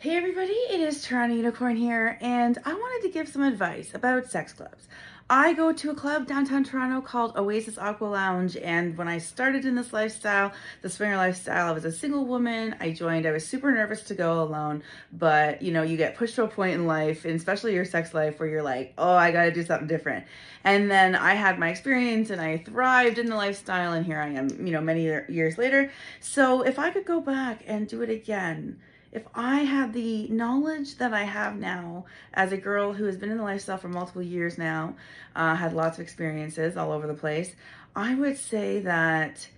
Hey everybody, it is Toronto Unicorn here, and I wanted to give some advice about sex clubs. I go to a club downtown Toronto called Oasis Aqua Lounge, and when I started in this lifestyle, the swinger lifestyle, I was a single woman. I joined, I was super nervous to go alone, but you know, you get pushed to a point in life, and especially your sex life, where you're like, oh, I gotta do something different. And then I had my experience and I thrived in the lifestyle, and here I am, you know, many years later. So if I could go back and do it again, if I had the knowledge that I have now as a girl who has been in the lifestyle for multiple years now, uh, had lots of experiences all over the place, I would say that,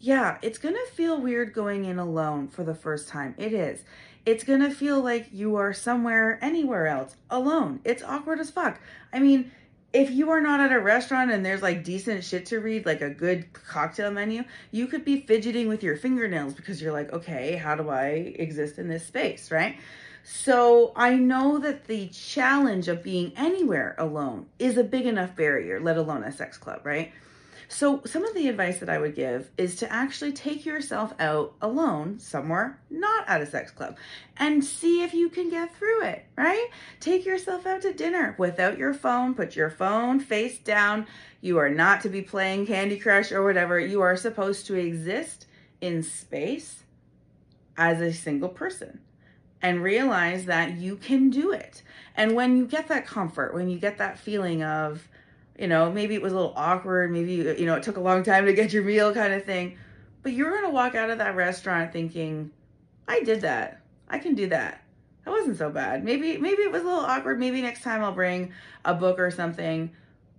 yeah, it's going to feel weird going in alone for the first time. It is. It's going to feel like you are somewhere, anywhere else, alone. It's awkward as fuck. I mean, if you are not at a restaurant and there's like decent shit to read, like a good cocktail menu, you could be fidgeting with your fingernails because you're like, okay, how do I exist in this space, right? So I know that the challenge of being anywhere alone is a big enough barrier, let alone a sex club, right? So, some of the advice that I would give is to actually take yourself out alone somewhere, not at a sex club, and see if you can get through it, right? Take yourself out to dinner without your phone, put your phone face down. You are not to be playing Candy Crush or whatever. You are supposed to exist in space as a single person and realize that you can do it. And when you get that comfort, when you get that feeling of, you know, maybe it was a little awkward, maybe, uh, you know, it took a long time to get your meal kind of thing. But you're going to walk out of that restaurant thinking, I did that. I can do that. That wasn't so bad. Maybe, maybe it was a little awkward. Maybe next time I'll bring a book or something.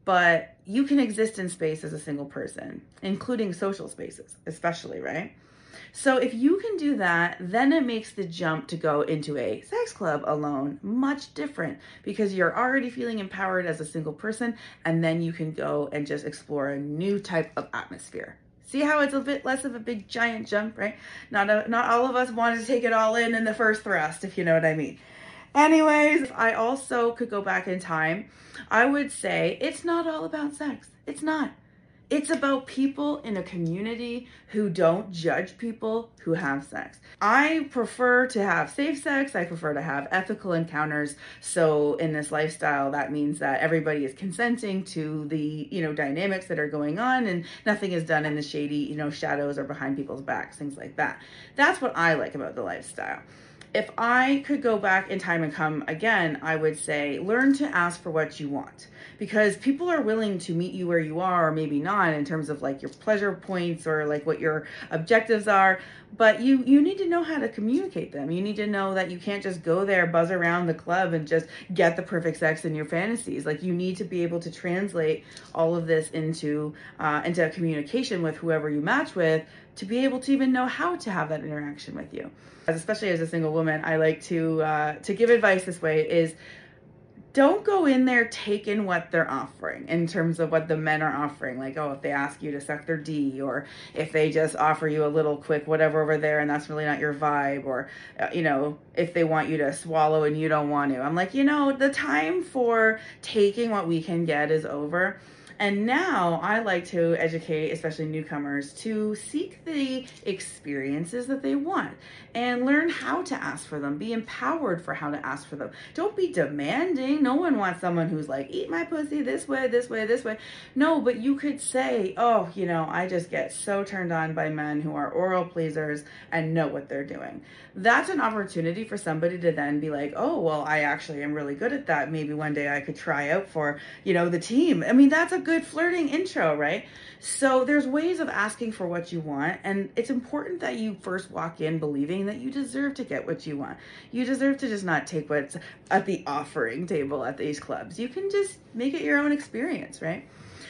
But you can exist in space as a single person, including social spaces, especially, right? So if you can do that, then it makes the jump to go into a sex club alone much different because you're already feeling empowered as a single person and then you can go and just explore a new type of atmosphere. See how it's a bit less of a big giant jump, right? Not a, not all of us wanted to take it all in in the first thrust, if you know what I mean. Anyways, I also could go back in time, I would say it's not all about sex. It's not. It's about people in a community who don't judge people who have sex. I prefer to have safe sex. I prefer to have ethical encounters. So in this lifestyle, that means that everybody is consenting to the, you know, dynamics that are going on and nothing is done in the shady, you know, shadows or behind people's backs, things like that. That's what I like about the lifestyle if I could go back in time and come again, I would say learn to ask for what you want because people are willing to meet you where you are or maybe not in terms of like your pleasure points or like what your objectives are. But you you need to know how to communicate them. You need to know that you can't just go there buzz around the club and just get the perfect sex in your fantasies. Like you need to be able to translate all of this into uh, into communication with whoever you match with to be able to even know how to have that interaction with you. As especially as a single woman i like to uh, to give advice this way is don't go in there taking what they're offering in terms of what the men are offering. Like, oh, if they ask you to suck their D, or if they just offer you a little quick whatever over there and that's really not your vibe, or, uh, you know, if they want you to swallow and you don't want to. I'm like, you know, the time for taking what we can get is over. And now I like to educate, especially newcomers, to seek the experiences that they want and learn how to ask for them. Be empowered for how to ask for them. Don't be demanding. No one wants someone who's like, eat my pussy this way, this way, this way. No, but you could say, oh, you know, I just get so turned on by men who are oral pleasers and know what they're doing. That's an opportunity for somebody to then be like, oh, well, I actually am really good at that. Maybe one day I could try out for, you know, the team. I mean, that's a good flirting intro, right? So there's ways of asking for what you want, and it's important that you first walk in believing that you deserve to get what you want. You deserve to just not take what's at the offering table at these clubs. You can just make it your own experience, right?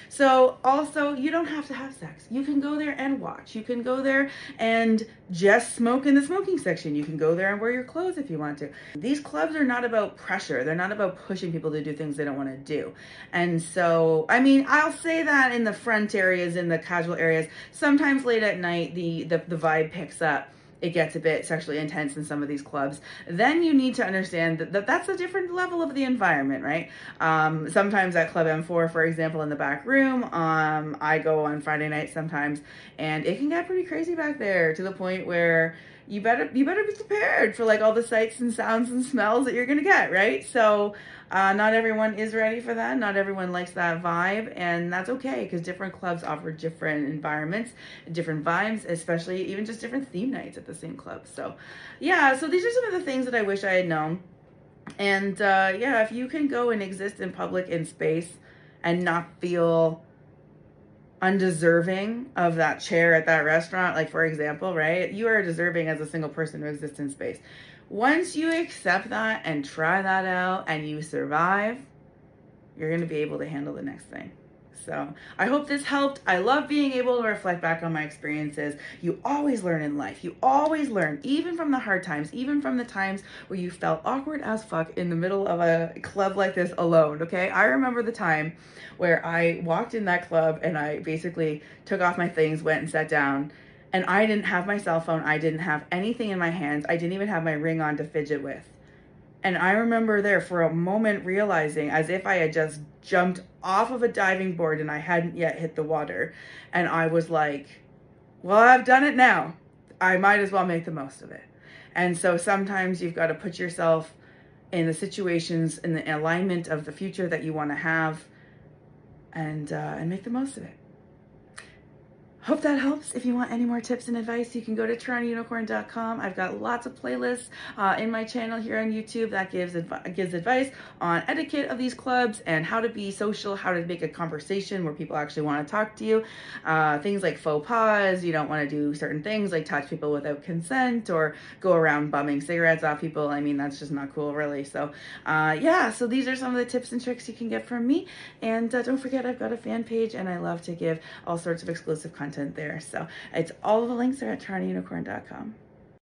So also, you don't have to have sex. You can go there and watch. You can go there and just smoke in the smoking section. You can go there and wear your clothes if you want to. These clubs are not about pressure. They're not about pushing people to do things they don't want to do. And so, I mean, I'll say that in the front areas, in the casual areas, sometimes late at night, the, the, the vibe picks up it gets a bit sexually intense in some of these clubs, then you need to understand that, that that's a different level of the environment, right? Um, sometimes at Club M4, for example, in the back room, um, I go on Friday night sometimes, and it can get pretty crazy back there to the point where you better you better be prepared for like all the sights and sounds and smells that you're gonna get, right? So uh, not everyone is ready for that. Not everyone likes that vibe, and that's okay because different clubs offer different environments, different vibes, especially even just different theme nights at the same club. So, yeah. So these are some of the things that I wish I had known. And uh, yeah, if you can go and exist in public in space and not feel undeserving of that chair at that restaurant, like for example, right? You are deserving as a single person to exist in space. Once you accept that and try that out and you survive, you're going to be able to handle the next thing. So I hope this helped. I love being able to reflect back on my experiences. You always learn in life. You always learn, even from the hard times, even from the times where you felt awkward as fuck in the middle of a club like this alone. Okay. I remember the time where I walked in that club and I basically took off my things, went and sat down. And I didn't have my cell phone. I didn't have anything in my hands. I didn't even have my ring on to fidget with. And I remember there for a moment realizing, as if I had just jumped off of a diving board and I hadn't yet hit the water. And I was like, well, I've done it now. I might as well make the most of it. And so sometimes you've got to put yourself in the situations, in the alignment of the future that you want to have and, uh, and make the most of it. Hope that helps. If you want any more tips and advice, you can go to TorontoUnicorn.com. I've got lots of playlists uh, in my channel here on YouTube that gives gives advice on etiquette of these clubs and how to be social, how to make a conversation where people actually want to talk to you. Uh, things like faux pas. You don't want to do certain things like touch people without consent or go around bumming cigarettes off people. I mean, that's just not cool, really. So, uh, yeah. So these are some of the tips and tricks you can get from me. And uh, don't forget, I've got a fan page, and I love to give all sorts of exclusive content content there. So it's all the links are at TorontoUnicorn.com.